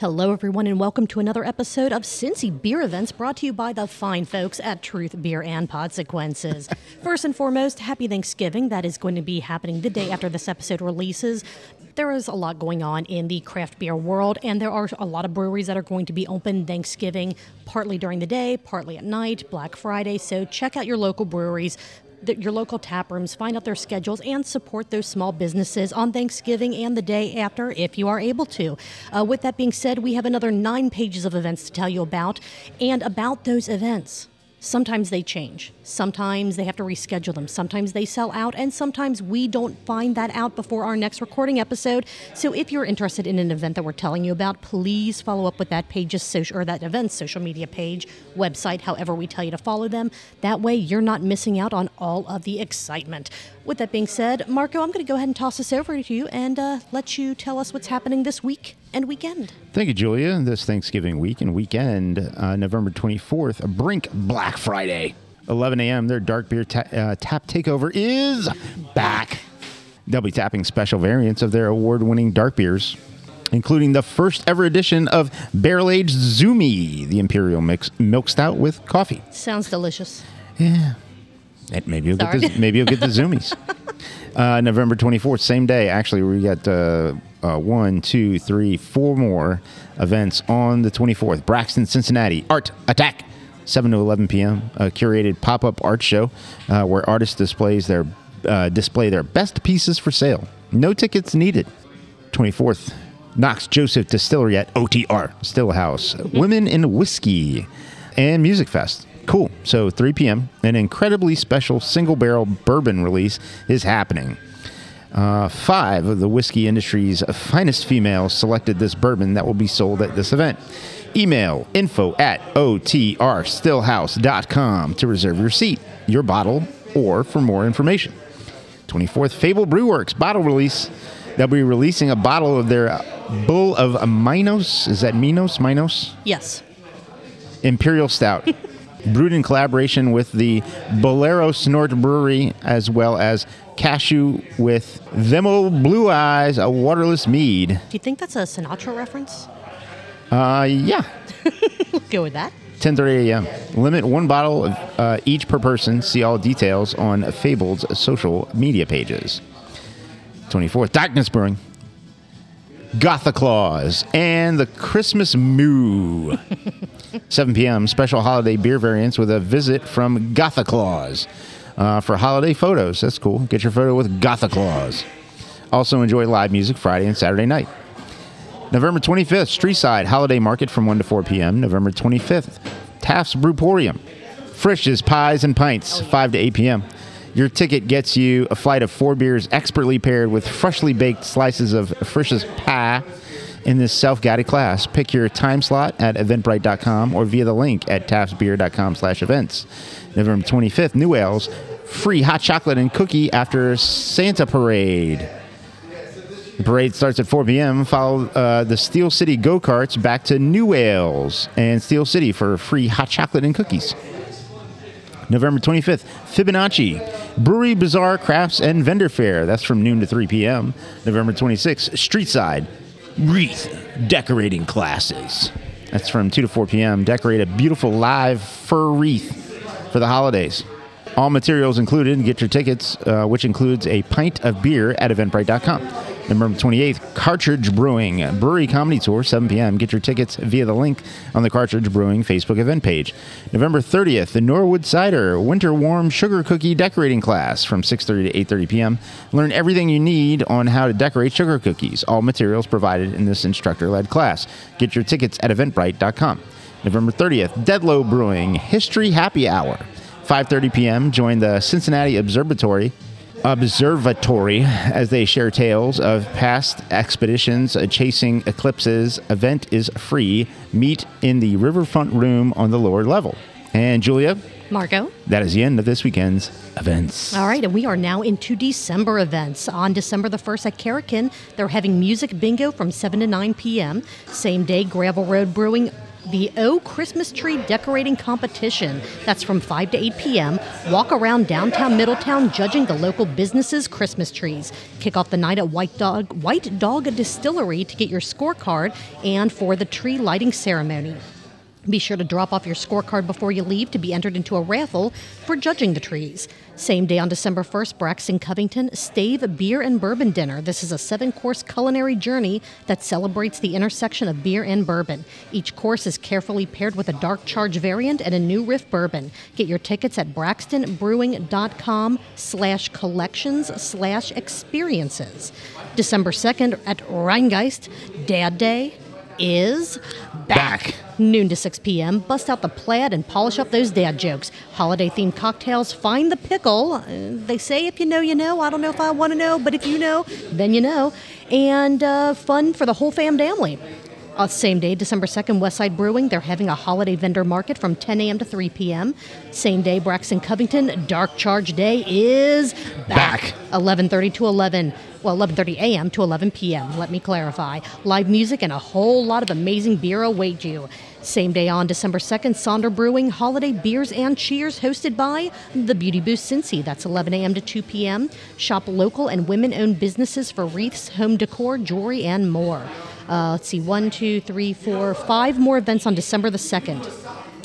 Hello, everyone, and welcome to another episode of Cincy Beer Events brought to you by the fine folks at Truth Beer and Podsequences. First and foremost, happy Thanksgiving. That is going to be happening the day after this episode releases. There is a lot going on in the craft beer world, and there are a lot of breweries that are going to be open Thanksgiving, partly during the day, partly at night, Black Friday. So check out your local breweries the, your local tap rooms, find out their schedules, and support those small businesses on Thanksgiving and the day after if you are able to. Uh, with that being said, we have another nine pages of events to tell you about, and about those events. Sometimes they change. Sometimes they have to reschedule them. Sometimes they sell out, and sometimes we don't find that out before our next recording episode. So, if you're interested in an event that we're telling you about, please follow up with that page's social or that event's social media page, website, however we tell you to follow them. That way, you're not missing out on all of the excitement. With that being said, Marco, I'm going to go ahead and toss this over to you and uh, let you tell us what's happening this week and weekend. Thank you, Julia. This Thanksgiving week and weekend, uh, November 24th, Brink Black Friday, 11 a.m. Their dark beer ta- uh, tap takeover is back. They'll be tapping special variants of their award winning dark beers, including the first ever edition of Barrel Aged Zumi, the Imperial mix milk stout with coffee. Sounds delicious. Yeah. And maybe you'll get the, maybe you'll get the zoomies. uh, November twenty fourth, same day. Actually, we got uh, uh, one, two, three, four more events on the twenty fourth. Braxton, Cincinnati, Art Attack, seven to eleven p.m. A curated pop up art show uh, where artists displays their uh, display their best pieces for sale. No tickets needed. Twenty fourth. Knox Joseph Distillery at OTR Stillhouse. Women in Whiskey and Music Fest. Cool. So 3 p.m. An incredibly special single barrel bourbon release is happening. Uh, five of the whiskey industry's finest females selected this bourbon that will be sold at this event. Email info at otrstillhouse.com to reserve your seat, your bottle, or for more information. 24th Fable Brewworks bottle release. They'll be releasing a bottle of their Bull of Minos. Is that Minos? Minos? Yes. Imperial Stout. brewed in collaboration with the Bolero Snort Brewery, as well as Cashew with Them Old Blue Eyes, a waterless mead. Do you think that's a Sinatra reference? Uh, yeah. Go with that. 10:30 a.m. Limit one bottle of, uh, each per person. See all details on Fabled's social media pages. 24th, Darkness Brewing, Gotha Claus, and the Christmas Moo. 7 p.m. Special holiday beer variants with a visit from Gotha Claus uh, for holiday photos. That's cool. Get your photo with Gotha Claus. Also enjoy live music Friday and Saturday night. November 25th, Streetside Holiday Market from 1 to 4 p.m. November 25th, Taft's Brewporium. Frisch's Pies and Pints, 5 to 8 p.m. Your ticket gets you a flight of four beers expertly paired with freshly baked slices of Frisch's pie in this self-guided class. Pick your time slot at eventbrite.com or via the link at taftsbeer.com slash events. November 25th, New Ales, free hot chocolate and cookie after Santa Parade. The parade starts at 4 p.m. Follow uh, the Steel City go karts back to New Ales and Steel City for free hot chocolate and cookies. November 25th, Fibonacci Brewery Bazaar Crafts and Vendor Fair. That's from noon to 3 p.m. November 26th, Streetside Wreath Decorating Classes. That's from 2 to 4 p.m. Decorate a beautiful live fir wreath for the holidays. All materials included. Get your tickets, uh, which includes a pint of beer at eventbrite.com. November 28th, Cartridge Brewing Brewery Comedy Tour, 7 p.m. Get your tickets via the link on the Cartridge Brewing Facebook event page. November 30th, the Northwood Cider Winter Warm Sugar Cookie Decorating Class from 6:30 to 8:30 p.m. Learn everything you need on how to decorate sugar cookies. All materials provided in this instructor-led class. Get your tickets at eventbrite.com. November 30th, Deadlow Brewing History Happy Hour. 5:30 p.m. Join the Cincinnati Observatory Observatory as they share tales of past expeditions chasing eclipses. Event is free. Meet in the riverfront room on the lower level. And Julia, Marco. that is the end of this weekend's events. All right, and we are now into December events. On December the 1st at Karrikin, they're having music bingo from 7 to 9 p.m. Same day, Gravel Road Brewing the O Christmas Tree Decorating Competition. That's from 5 to 8 p.m. Walk around downtown Middletown judging the local businesses' Christmas trees. Kick off the night at White Dog, White Dog Distillery to get your scorecard and for the tree lighting ceremony. Be sure to drop off your scorecard before you leave to be entered into a raffle for judging the trees. Same day on December 1st, Braxton Covington Stave Beer and Bourbon Dinner. This is a seven course culinary journey that celebrates the intersection of beer and bourbon. Each course is carefully paired with a dark charge variant and a new riff bourbon. Get your tickets at braxtonbrewing.com slash collections slash experiences. December 2nd at Rhinegeist, Dad Day is Back. Noon to 6 p.m. Bust out the plaid and polish up those dad jokes. Holiday themed cocktails. Find the pickle. Uh, they say if you know, you know. I don't know if I want to know, but if you know, then you know. And uh, fun for the whole fam family. Uh, same day, December 2nd, Westside Brewing. They're having a holiday vendor market from 10 a.m. to 3 p.m. Same day, Braxton Covington. Dark Charge Day is back. Back. 11:30 to 11. Well, 11:30 a.m. to 11 p.m. Let me clarify. Live music and a whole lot of amazing beer await you. Same day on December 2nd, Sonder Brewing Holiday Beers and Cheers, hosted by the Beauty Boost Cincy. That's 11 a.m. to 2 p.m. Shop local and women-owned businesses for wreaths, home decor, jewelry, and more. Uh, let's see, one, two, three, four, five more events on December the 2nd.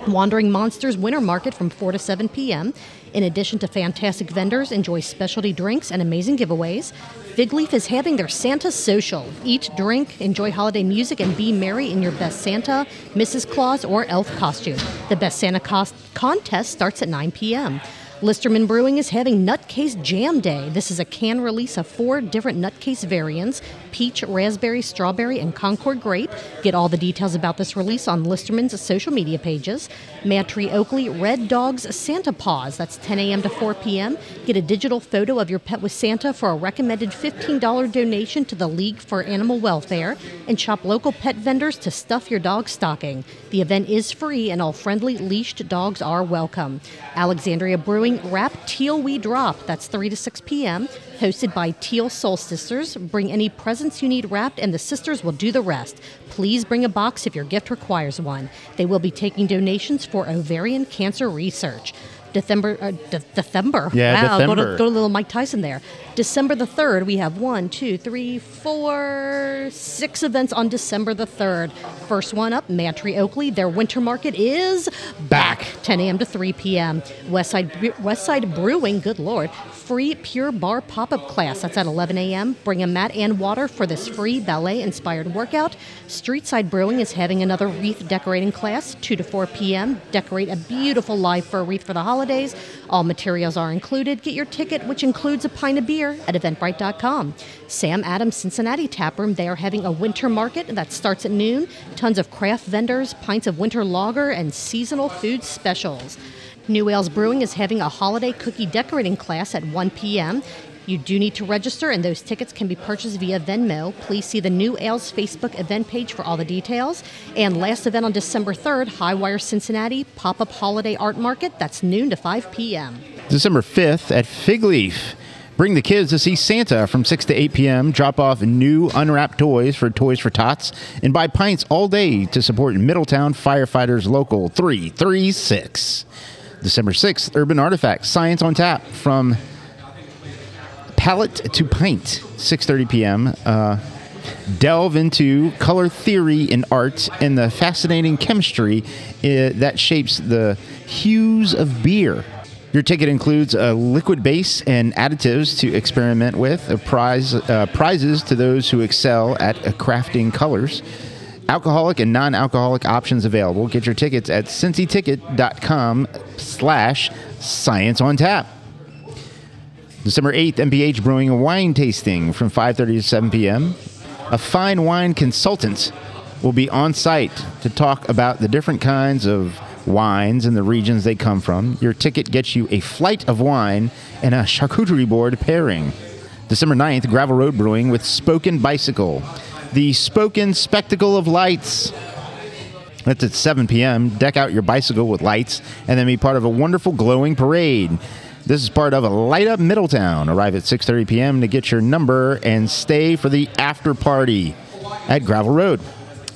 Wandering Monsters Winter Market from 4 to 7 p.m. In addition to fantastic vendors, enjoy specialty drinks and amazing giveaways. Fig Leaf is having their Santa Social. Eat, drink, enjoy holiday music, and be merry in your best Santa, Mrs. Claus, or elf costume. The Best Santa Cos- contest starts at 9 p.m. Listermann Brewing is having Nutcase Jam Day. This is a can release of four different nutcase variants peach, raspberry, strawberry, and Concord grape. Get all the details about this release on Listermann's social media pages. MadTree Oakley Red Dogs Santa Paws. That's 10 a.m. to 4 p.m. Get a digital photo of your pet with Santa for a recommended $15 donation to the League for Animal Welfare and shop local pet vendors to stuff your dog's stocking. The event is free and all friendly leashed dogs are welcome. Alexandria Brewing Wrap Teal We Drop. That's 3 to 6 p.m. Hosted by Teal Soul Sisters. Bring any presents you need wrapped and the sisters will do the rest. Please bring a box if your gift requires one. They will be taking donations for ovarian cancer research. December, uh, De- December. Yeah, wow, Go to, go to little Mike Tyson there. December the 3rd, we have one, two, three, four, six events on December the 3rd. First one up, MadTree Oakley. Their winter market is Back. 10 a.m. to 3 p.m. Westside, Westside Brewing, good lord, free Pure Barre pop up class. That's at 11 a.m. Bring a mat and water for this free ballet inspired workout. Streetside Brewing is having another wreath decorating class, 2 to 4 p.m. Decorate a beautiful life for a wreath for the holidays. All materials are included. Get your ticket, which includes a pint of beer, at eventbrite.com. Sam Adams Cincinnati Tap Room, they are having a winter market that starts at noon. Tons of craft vendors, pints of winter lager, and seasonal food specials. New Ales Brewing is having a holiday cookie decorating class at 1 p.m. You do need to register, and those tickets can be purchased via Venmo. Please see the New Ales Facebook event page for all the details. And last event on December 3rd, Highwire Cincinnati pop up holiday art market. That's noon to 5 p.m. December 5th at Fig Leaf. Bring the kids to see Santa from 6 to 8 p.m. Drop off new unwrapped toys for Toys for Tots and buy pints all day to support Middletown Firefighters Local 336. December 6th, Urban Artifacts Science on Tap from Palette to Pint, 6:30 p.m. Uh, delve into color theory in art and the fascinating chemistry uh, that shapes the hues of beer. Your ticket includes a liquid base and additives to experiment with, a prize, uh, prizes to those who excel at uh, crafting colors, alcoholic and non-alcoholic options available. Get your tickets at cincyticket.com slash science on tap. December 8th, MPH Brewing a wine tasting from 5:30 to 7 p.m. A fine wine consultant will be on site to talk about the different kinds of wines and the regions they come from. Your ticket gets you a flight of wine and a charcuterie board pairing. December 9th, Gravel Road Brewing with Spoken Bicycle. The Spoken Spectacle of Lights. That's at 7 p.m. Deck out your bicycle with lights and then be part of a wonderful glowing parade. This is part of a Light Up Middletown. Arrive at 6:30 p.m. to get your number and stay for the after party at Gravel Road.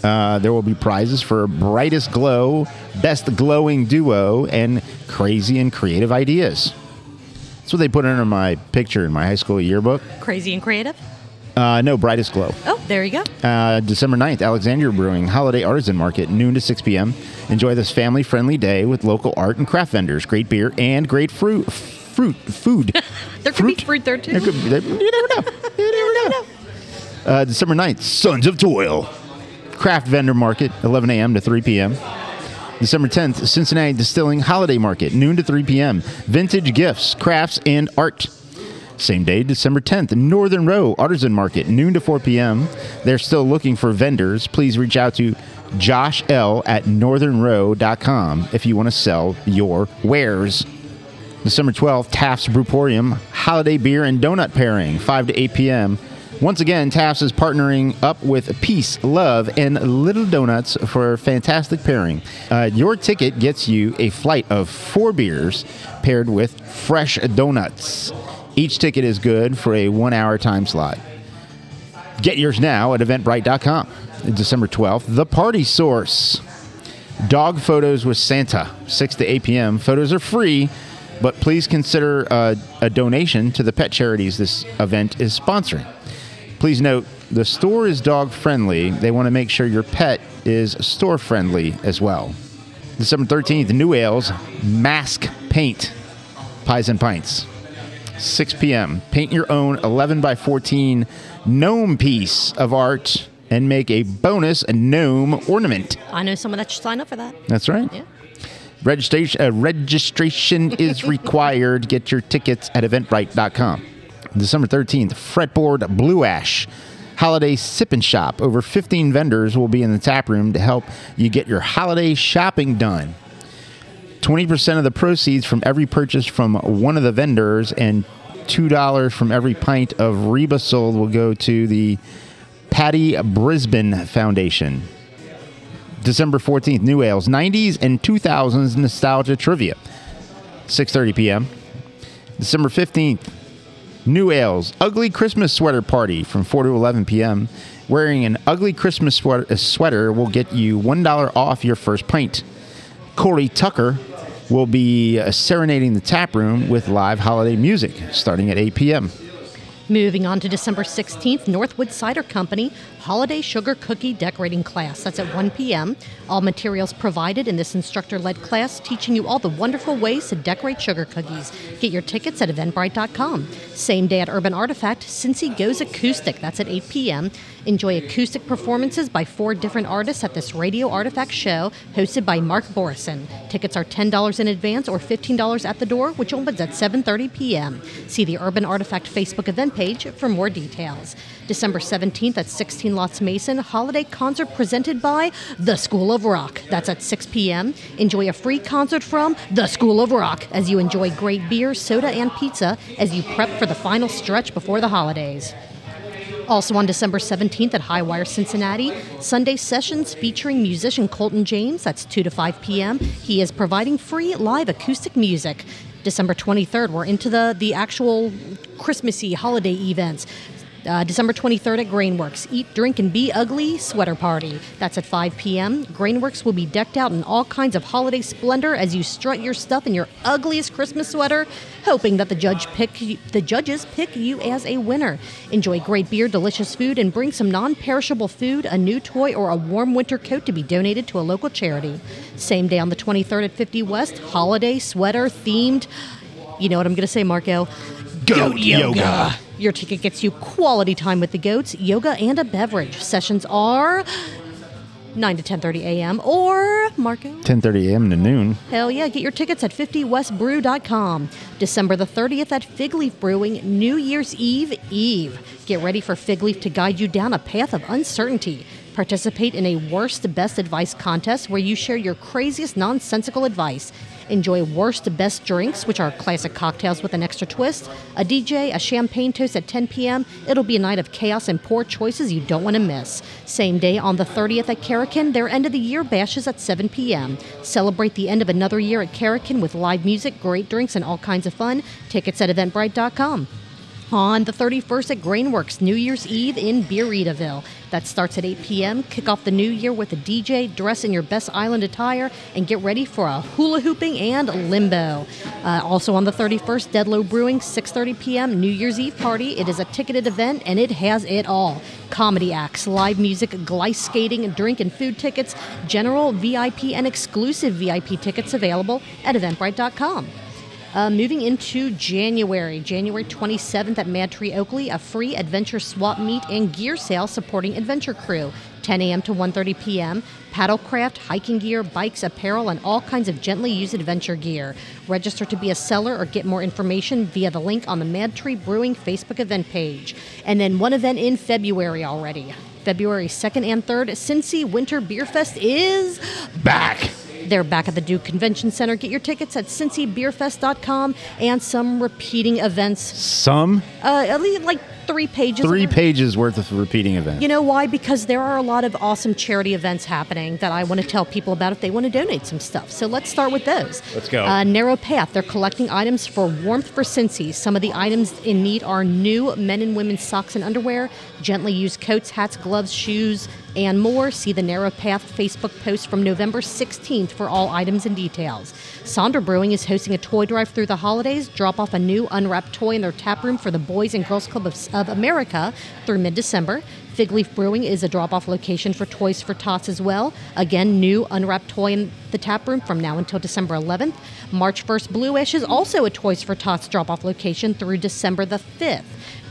Uh, there will be prizes for brightest glow, best glowing duo, and crazy and creative ideas. That's what they put under my picture in my high school yearbook. Crazy and creative. Uh, no, brightest glow. Oh, there you go. Uh, December 9th, Alexandria Brewing Holiday Artisan Market, noon to 6 p.m. Enjoy this family friendly day with local art and craft vendors, great beer, and great fruit. Fruit, food. There could be fruit there too. There could be- there- you never know. You never know. Uh, December 9th, Sons of Toil. Craft Vendor Market, 11 a.m. to 3 p.m. December 10th, Cincinnati Distilling Holiday Market, noon to 3 p.m. Vintage gifts, crafts, and art. Same day, December 10th, Northern Row Artisan Market, noon to 4 p.m. They're still looking for vendors. Please reach out to Josh L at northernrow.com if you want to sell your wares. December 12th, Taft's Brewporium Holiday Beer and Donut Pairing, 5 to 8 p.m. Once again, Taft's is partnering up with Peace, Love, and Little Donuts for a fantastic pairing. Uh, your ticket gets you a flight of four beers paired with fresh donuts. Each ticket is good for a one hour time slot. Get yours now at eventbrite.com. December 12th, The Party Source. Dog photos with Santa, 6 to 8 p.m. Photos are free, but please consider uh, a donation to the pet charities this event is sponsoring. Please note the store is dog friendly. They want to make sure your pet is store friendly as well. December 13th, New Ales Mask Paint Pies and Pints. 6 p.m. Paint your own 11 by 14 gnome piece of art and make a bonus gnome ornament. I know someone that should sign up for that. That's right. Yeah. Registration, uh, registration is required. Get your tickets at eventbrite.com. December 13th, Fretboard Blue Ash Holiday Sip and Shop. Over 15 vendors will be in the tap room to help you get your holiday shopping done. 20% of the proceeds from every purchase from one of the vendors and $2 from every pint of Reba sold will go to the Patti Brisben Foundation. December 14th, New Ales, 90s and 2000s Nostalgia Trivia, 6.30 p.m. December 15th, New Ales, Ugly Christmas Sweater Party from 4 to 11 p.m. Wearing an ugly Christmas sweater, uh, sweater will get you $1 off your first pint. Corey Tucker will be uh, serenading the tap room with live holiday music starting at 8 p.m. Moving on to December 16th, Northwood Cider Company Holiday Sugar Cookie Decorating Class. That's at 1 p.m. All materials provided in this instructor led class, teaching you all the wonderful ways to decorate sugar cookies. Get your tickets at eventbrite.com. Same day at Urban Artifact, Cincy Goes Acoustic. That's at 8 p.m. Enjoy acoustic performances by four different artists at this Radio Artifact show hosted by Mark Borison. Tickets are $10 in advance or $15 at the door, which opens at 7:30 p.m. See the Urban Artifact Facebook event page for more details. December 17th at 16 Lots Mason, holiday concert presented by The School of Rock. That's at 6 p.m. Enjoy a free concert from The School of Rock as you enjoy great beer, soda, and pizza as you prep for the final stretch before the holidays. Also on December 17th at Highwire Cincinnati, Sunday sessions featuring musician Colton James. That's 2 to 5 p.m. He is providing free live acoustic music. December 23rd, we're into the, the actual Christmassy holiday events. Uh, December 23rd at Grainworks. Eat, drink, and be ugly sweater party. That's at 5 p.m. Grainworks will be decked out in all kinds of holiday splendor as you strut your stuff in your ugliest Christmas sweater, hoping that the judge pick the judges pick you as a winner. Enjoy great beer, delicious food, and bring some non-perishable food, a new toy, or a warm winter coat to be donated to a local charity. Same day on the 23rd at 50 West, holiday sweater themed. You know what I'm going to say, Marco? Goat yoga. Your ticket gets you quality time with the goats, yoga, and a beverage. Sessions are 9 to 10:30 a.m. or Marco. 10:30 a.m. to noon. Hell yeah, get your tickets at 50westbrew.com. December the 30th at Fig Leaf Brewing, New Year's Eve Eve. Get ready for Fig Leaf to guide you down a path of uncertainty. Participate in a worst to best advice contest where you share your craziest nonsensical advice. Enjoy worst to best drinks, which are classic cocktails with an extra twist, a DJ, a champagne toast at 10 p.m. It'll be a night of chaos and poor choices you don't want to miss. Same day on the 30th at Karrikin, their end of the year bashes at 7 p.m. Celebrate the end of another year at Karrikin with live music, great drinks, and all kinds of fun. Tickets at eventbrite.com. on the 31st at Grainworks New Year's Eve in Beerritaville. That starts at 8 p.m. Kick off the new year with a DJ, dress in your best island attire, and get ready for a hula hooping and limbo. Uh, also on the 31st, Deadlow Brewing, 6:30 p.m. New Year's Eve party. It is a ticketed event and it has it all: comedy acts, live music, glice skating, drink and food tickets, general VIP and exclusive VIP tickets available at Eventbrite.com. Uh, moving into January, January 27th at Mad Tree Oakley, a free adventure swap meet and gear sale supporting Adventure Crew, 10 a.m. to 1:30 p.m. Paddlecraft, hiking gear, bikes, apparel, and all kinds of gently used adventure gear. Register to be a seller or get more information via the link on the Mad Tree Brewing Facebook event page. And then one event in February already. February 2nd and 3rd, Cincy Winter Beer Fest is Back. They're back at the Duke Convention Center. Get your tickets at cincybeerfest.com and some repeating events. Some Uh, at least like three pages. three pages worth of repeating events. You know why? Because there are a lot of awesome charity events happening that I want to tell people about if they want to donate some stuff. So let's start with those. Let's go. Uh, Narrow Path, they're collecting items for Warmth for Cincy. Some of the items in need are new men and women's socks and underwear, gently used coats, hats, gloves, shoes, and more. See the Narrow Path Facebook post from November 16th for all items and details. Sonder Brewing is hosting a toy drive through the holidays. Drop off a new unwrapped toy in their tap room for the Boys and Girls Club of, of America through mid December. Fig Leaf Brewing is a drop off location for Toys for Tots as well. Again, new unwrapped toy in the tap room from now until December 11th. March 1st, Blue Ash is also a Toys for Tots drop off location through December the 5th.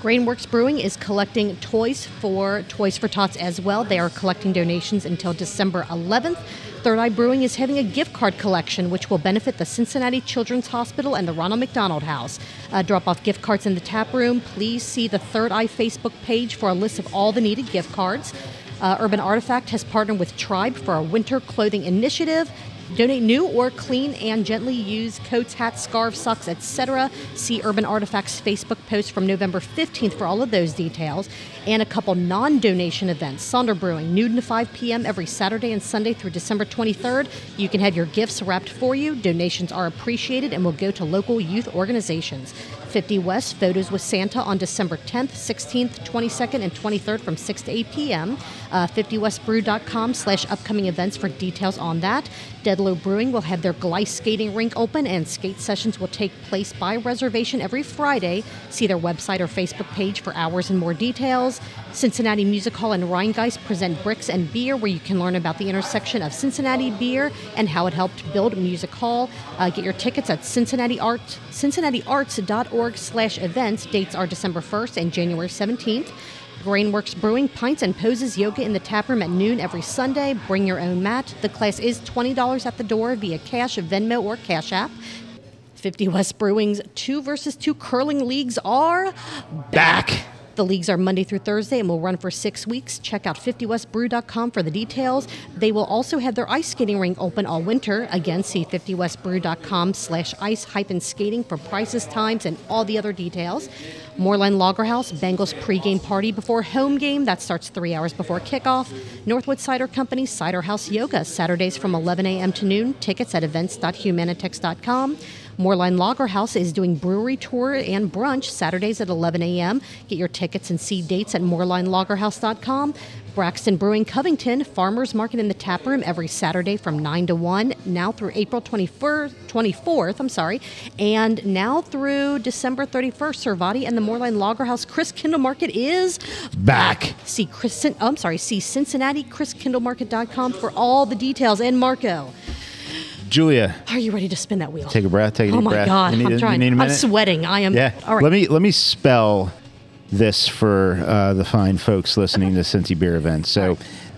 Grainworks Brewing is collecting toys for Toys for Tots as well. They are collecting donations until December 11th. Third Eye Brewing is having a gift card collection, which will benefit the Cincinnati Children's Hospital and the Ronald McDonald House. Uh, drop off gift cards in the tap room. Please see the Third Eye Facebook page for a list of all the needed gift cards. Uh, Urban Artifact has partnered with Tribe for a winter clothing initiative. Donate new or clean and gently used coats, hats, scarves, socks, etc. See Urban Artifacts Facebook post from November 15th for all of those details. And a couple non donation events. Sonder Brewing, noon to 5 p.m. every Saturday and Sunday through December 23rd. You can have your gifts wrapped for you. Donations are appreciated and will go to local youth organizations. 50 West Photos with Santa on December 10th, 16th, 22nd, and 23rd from 6 to 8 p.m. Uh, 50westbrew.com slash upcoming events for details on that. Deadlow Brewing will have their Glice skating rink open and skate sessions will take place by reservation every Friday. See their website or Facebook page for hours and more details. Cincinnati Music Hall and Rhinegeist present Bricks and Beer, where you can learn about the intersection of Cincinnati beer and how it helped build Music Hall. Uh, get your tickets at Cincinnati Art, cincinnatiarts.org slash events. Dates are December 1st and January 17th. Grainworks Brewing pints and poses yoga in the tap room at noon every Sunday. Bring your own mat. The class is $20 at the door via cash, Venmo, or Cash App. 50 West Brewing's two versus two curling leagues are Back. The leagues are Monday through Thursday and will run for six weeks. Check out 50westbrew.com for the details. They will also have their ice skating rink open all winter. Again, see 50westbrew.com slash ice hyphen skating for prices, times, and all the other details. Moerlein Lager House, Bengals pregame party before home game. That starts three hours before kickoff. Northwood Cider Company, Cider House Yoga, Saturdays from 11 a.m. to noon. Tickets at events.humanitix.com. Moerlein Lager House is doing brewery tour and brunch Saturdays at 11 a.m. Get your tickets and see dates at moerleinlagerhouse.com. Braxton Brewing Covington, Farmers Market in the Tap Room every Saturday from 9 to 1, now through April 24th, 24th I'm sorry, and now through December 31st. Servatii and the Moerlein Lager House Christkindlmarkt is Back. See Chris, oh, I'm sorry, see Cincinnati ChrisKindleMarket.com for all the details. And Marco, Julia, are you ready to spin that wheel? take a breath. Take a Oh deep my breath. God, You need, I'm a- trying. You need a I'm sweating. I am. Yeah. All right. Let me let me spell this for uh, the fine folks listening to Cincy Beer events. So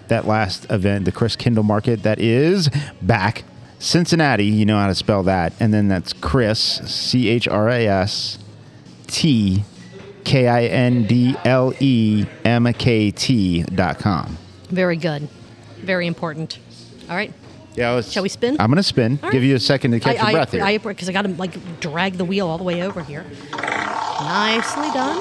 that last event, the Christkindlmarkt, that is back. Cincinnati, you know how to spell that. And then that's Chris, C H R A S T K I N D L E M K T dot com. Very good. Very important. All right. Yeah, let's, Shall we spin? I'm going to spin. All Give right. you a second to catch I, your breath here. I, because I, got to like drag the wheel all the way over here. Nicely done.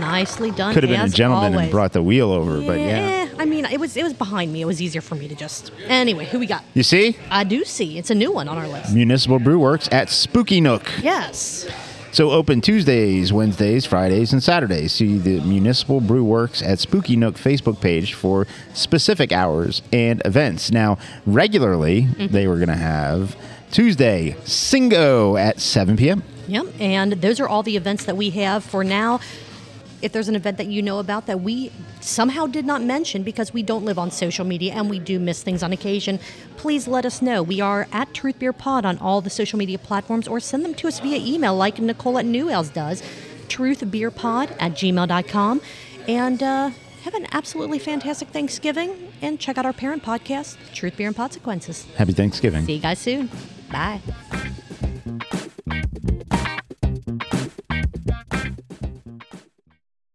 Nicely done. Could have been a as gentleman always. and brought the wheel over, but yeah. Eh, I mean, it was it was behind me. It was easier for me to just. Anyway, who we got? You see? I do see. It's a new one on our list. Municipal Brew Works at Spooky Nook. Yes. So open Tuesdays, Wednesdays, Fridays, and Saturdays. See the Municipal Brew Works at Spooky Nook Facebook page for specific hours and events. Now, regularly, mm-hmm. they were going to have Tuesday, Singo at 7 p.m. Yep. And those are all the events that we have for now. If there's an event that you know about that we somehow did not mention because we don't live on social media and we do miss things on occasion, please let us know. We are at Truth Beer Pod on all the social media platforms or send them to us via email like Nicole at New Ales does, truthbeerpod at gmail.com. And uh, have an absolutely fantastic Thanksgiving and check out our parent podcast, Truth Beer and Podsequences. Happy Thanksgiving. See you guys soon. Bye.